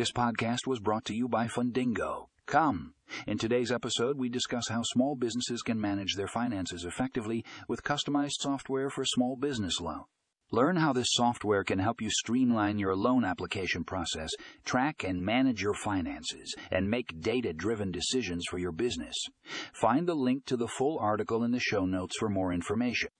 This podcast was brought to you by Fundingo. Come. In today's episode, we discuss how small businesses can manage their finances effectively with customized software for small business loan. Learn how this software can help you streamline your loan application process, track and manage your finances, and make data driven decisions for your business. Find the link to the full article in the show notes for more information.